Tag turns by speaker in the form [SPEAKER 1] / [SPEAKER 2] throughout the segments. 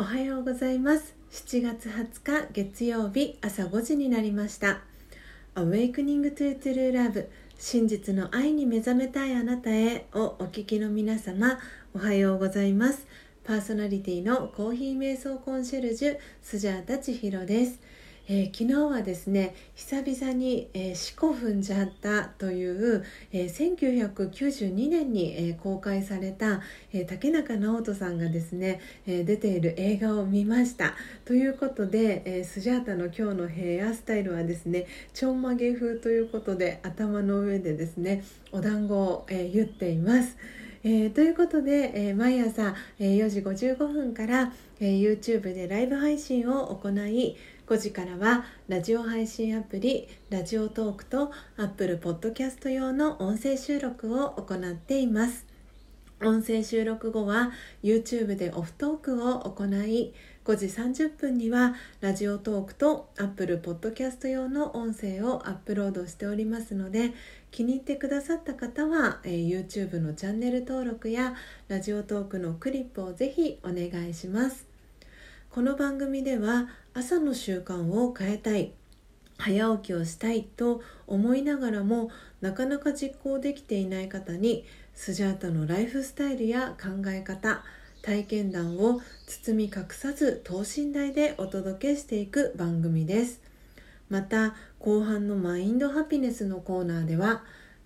[SPEAKER 1] おはようございます。7月20日月曜日朝5時になりました。Awakening to True Love 真実の愛に目覚めたいあなたへをお聞きの皆様おはようございます。パーソナリティのコーヒー瞑想コンシェルジュスジャータ千尋です。えー、昨日はですね久々に、えー、四股踏んじゃったという、えー、1992年に、え、公開された、え竹中直人さんがですね、え出ている映画を見ましたということで、えスジャータの今日のヘアスタイルはですねちょんまげ風ということで頭の上でですねお団子を、え言っています。えー、ということで、えー、毎朝、えー、4時55分から、え YouTube でライブ配信を行い5時からはラジオ配信アプリラジオトークと Apple Podcast 用の音声収録を行っています。音声収録後は YouTube でオフトークを行い5時30分にはラジオトークと Apple Podcast 用の音声をアップロードしておりますので気に入ってくださった方は、えー、YouTube のチャンネル登録やラジオトークのクリップをぜひお願いします。この番組では朝の習慣を変えたい早起きをしたいと思いながらもなかなか実行できていない方にスジャータのライフスタイルや考え方体験談を包み隠さず等身大でお届けしていく番組です。また後半のマインドハピネスのコーナーでは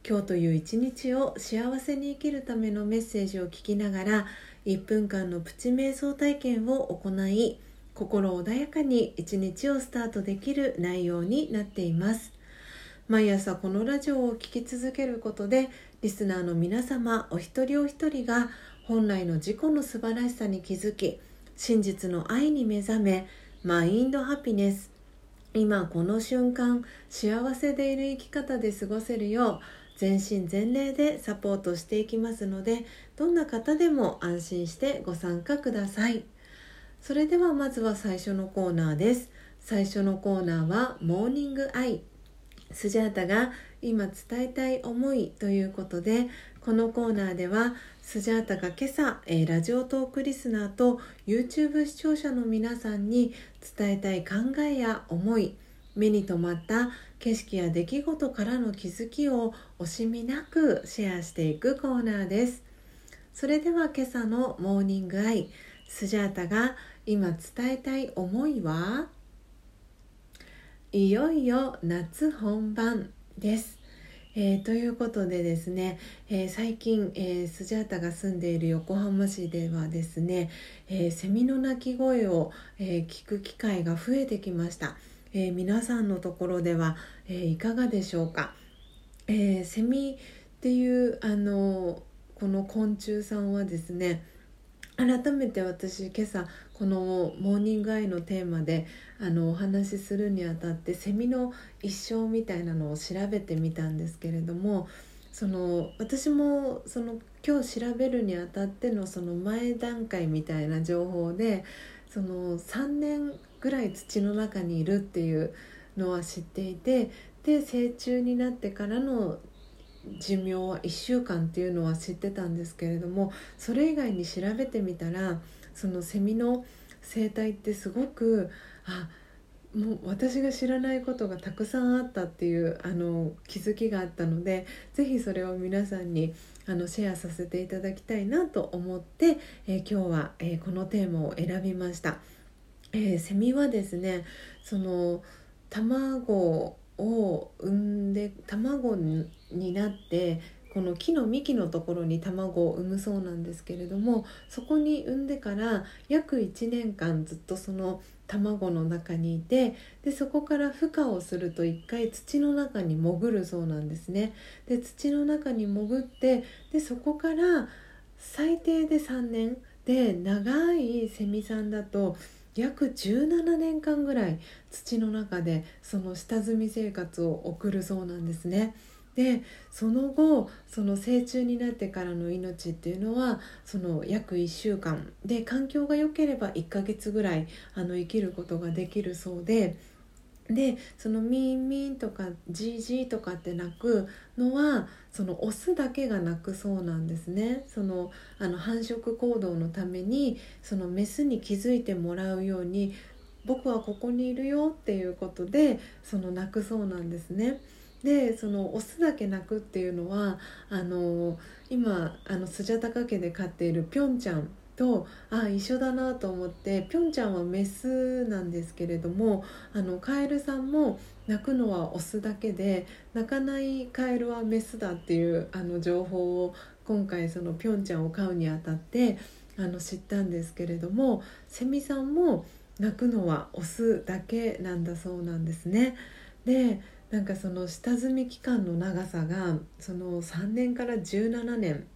[SPEAKER 1] 今日という一日を幸せに生きるためのメッセージを聞きながら1分間のプチ瞑想体験を行い心穏やかに一日をスタートできる内容になっています。毎朝このラジオを聴き続けることでリスナーの皆様お一人お一人が本来の自己の素晴らしさに気づき真実の愛に目覚めマインドハピネス。今この瞬間幸せでいる生き方で過ごせるよう全身全霊でサポートしていきますのでどんな方でも安心してご参加ください。それではまずは最初のコーナーです最初のコーナーはモーニングアイスジャータが今伝えたい思いということでこのコーナーではスジャータが今朝、えー、ラジオトークリスナーと YouTube 視聴者の皆さんに伝えたい考えや思い目に留まった景色や出来事からの気づきを惜しみなくシェアしていくコーナーです。それでは今朝のモーニングアイスジャータが今伝えたい思いは？いよいよ夏本番です。えー、ということでですね、えー、最近、えー、スジャータが住んでいる横浜市ではですね、えセミの鳴き声を、え聞く機会が増えてきました、え皆さんのところでは、えいかがでしょうか、えセミっていうあのこの昆虫さんはですね改めて私今朝このモーニングアイのテーマであのお話しするにあたってセミの一生みたいなのを調べてみたんですけれどもその私もその今日調べるにあたってのその前段階みたいな情報でその3年ぐらい土の中にいるっていうのは知っていてで成虫になってからの寿命は1週間っていうのは知ってたんですけれどもそれ以外に調べてみたらそのセミの生態ってすごくあもう私が知らないことがたくさんあったっていうあの気づきがあったので是非それを皆さんにあのシェアさせていただきたいなと思って、えー、今日は、えー、このテーマを選びました。えー、セミはですねその卵を産んで卵になってこの木の幹のところに卵を産むそうなんですけれどもそこに産んでから約1年間ずっとその卵の中にいてでそこから孵化をすると1回土の中に潜るそうなんですね。で土の中に潜ってでそこから最低で3年で長いセミさんだと約17年間ぐらい土の中でその下積み生活を送るそうなんですね。でその後その成虫になってからの命っていうのはその約1週間。で環境が良ければ1ヶ月ぐらいあの生きることができるそうで。でそのミンミンとかジージーとかって鳴くのはそのオスだけが鳴くそうなんですね。そのあの繁殖行動のためにそのメスに気づいてもらうように僕はここにいるよっていうことでその鳴くそうなんですね。でそのオスだけ鳴くっていうのはあの今あのスジャタカ家で飼っているピョンちゃんとあ一緒だなと思ってぴょんちゃんはメスなんですけれどもあのカエルさんも泣くのはオスだけで泣かないカエルはメスだっていうあの情報を今回そのぴょんちゃんを飼うにあたってあの知ったんですけれどもセミさんも泣くのはオスだけなんだそうなんですね。でなんかその下積み期間の長さがその3年から17年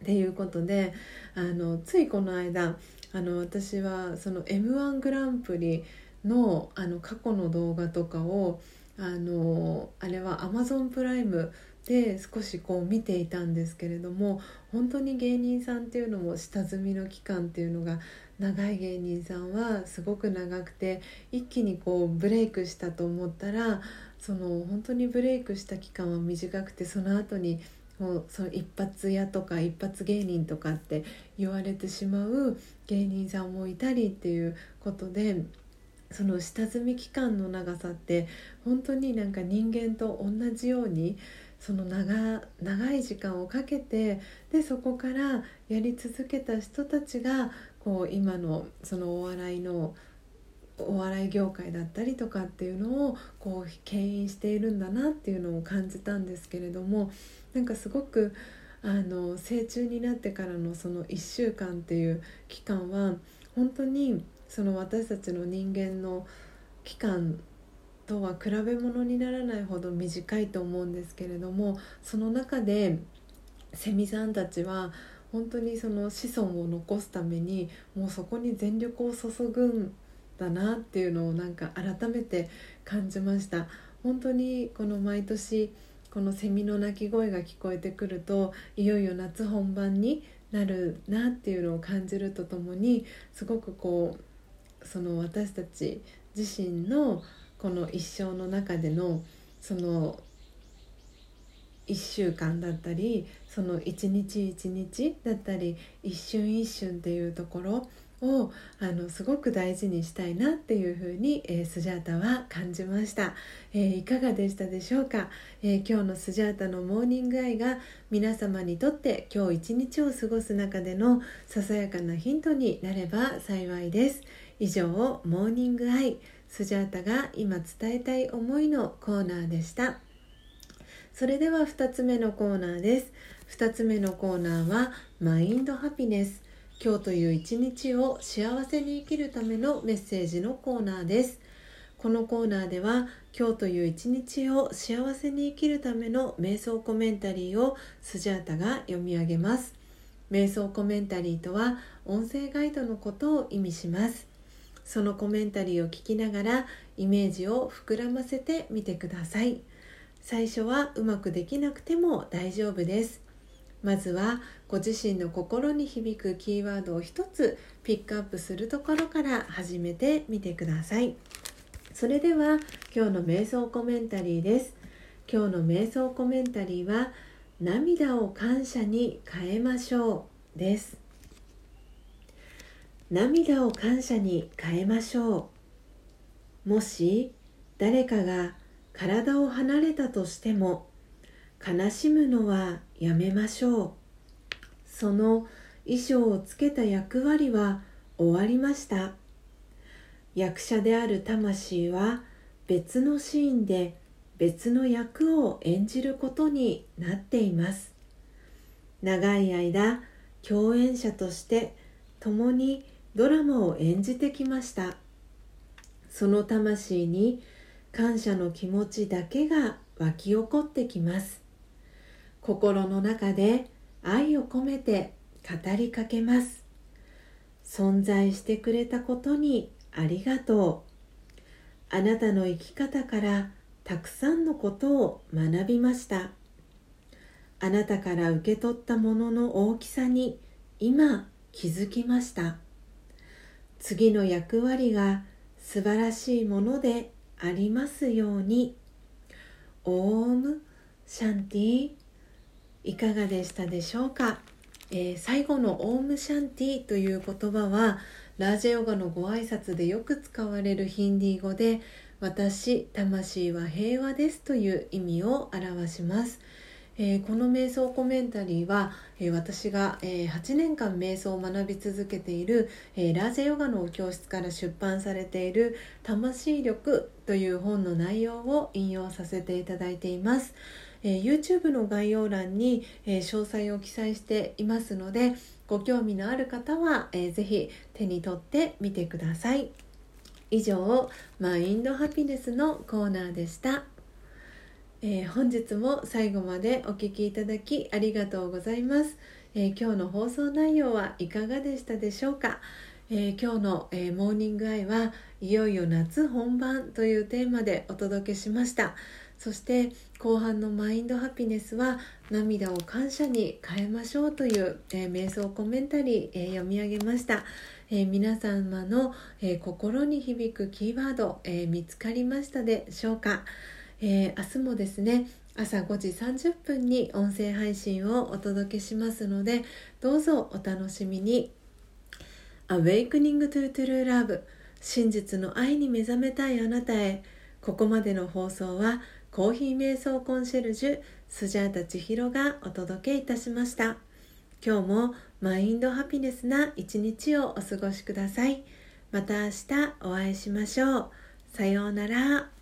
[SPEAKER 1] っていうことであのついこの間あの私はその m 1グランプリのあの過去の動画とかをあのあれは Amazon プライムで少しこう見ていたんですけれども本当に芸人さんっていうのも下積みの期間っていうのが長い芸人さんはすごく長くて一気にこうブレイクしたと思ったらその本当にブレイクした期間は短くてその後にもうその一発屋とか一発芸人とかって言われてしまう芸人さんもいたりっていうことでその下積み期間の長さって本当になんか人間と同じようにその長長い時間をかけてでそこからやり続けた人たちがこう今のそのお笑いのお笑い業界だったりとかっていうのをこう牽引しているんだなっていうのを感じたんですけれどもなんかすごくあの成虫になってからのその1週間っていう期間は本当にその私たちの人間の期間とは比べ物にならないほど短いと思うんですけれどもその中でセミさんたちは本当にその子孫を残すためにもうそこに全力を注ぐだなっていうのをなんか改めて感じました。本当にこの毎年このセミの鳴き声が聞こえてくるといよいよ夏本番になるなっていうのを感じるとともにすごくこうその私たち自身のこの一生の中でのその1週間だったりその一日一日だったり一瞬一瞬っていうところをあのすごく大事にしたいなっていうふうに、えー、スジャータは感じました、えー、いかがでしたでしょうか、えー、今日のスジャータのモーニングアイが皆様にとって今日一日を過ごす中でのささやかなヒントになれば幸いです。以上モーニングアイスジャータが今伝えたい思いのコーナーでした。それでは2つ目のコーナーです。2つ目のコーナーはマインドハピネス。今日という一日を幸せに生きるためのメッセージのコーナーです。このコーナーでは今日という一日を幸せに生きるための瞑想コメンタリーをスジャータが読み上げます。瞑想コメンタリーとは音声ガイドのことを意味します。そのコメンタリーを聞きながらイメージを膨らませてみてください。最初はうまくできなくても大丈夫です。まずはご自身の心に響くキーワードを一つピックアップするところから始めてみてください。それでは今日の瞑想コメンタリーです。今日の瞑想コメンタリーは涙を感謝に変えましょうです。涙を感謝に変えましょう。もし誰かが体を離れたとしても悲しむのはやめましょう。その衣装をつけた役割は終わりました。役者である魂は別のシーンで別の役を演じることになっています。長い間共演者として共にドラマを演じてきました。その魂に感謝の気持ちだけが湧き起こってきます。心の中で愛を込めて語りかけます。存在してくれたことにありがとう。あなたの生き方からたくさんのことを学びました。あなたから受け取ったものの大きさに今気づきました。次の役割が素晴らしいものでありますように。オームシャンティいかがでしたでしょうか、えー、最後のオームシャンティという言葉はラージェヨガのご挨拶でよく使われるヒンディー語で私魂は平和ですという意味を表します、えー、この瞑想コメンタリーは、えー、私が、えー、8年間瞑想を学び続けている、えラージェヨガの教室から出版されている「魂力」という本の内容を引用させていただいています。え YouTube の概要欄に、え詳細を記載していますのでご興味のある方は、えー、ぜひ手に取ってみてください。以上マインドハピネスのコーナーでした、えー、本日も最後までお聴きいただきありがとうございます、え、今日の放送内容はいかがでしたでしょうか。えー、今日の、えー、モーニングアイはいよいよ夏本番というテーマでお届けしました。そして後半のマインドハピネスは涙を感謝に変えましょうという、えー、瞑想コメンタリー、えー、読み上げました、えー、皆様の、え心に響くキーワード、え見つかりましたでしょうか、え明日もですね朝5時30分に音声配信をお届けしますのでどうぞお楽しみに。Awakening to True Love 真実の愛に目覚めたいあなたへ。ここまでの放送はコーヒー瞑想コンシェルジュスジャータ千尋がお届けいたしました。今日もマインドハピネスな一日をお過ごしください。また明日お会いしましょう。さようなら。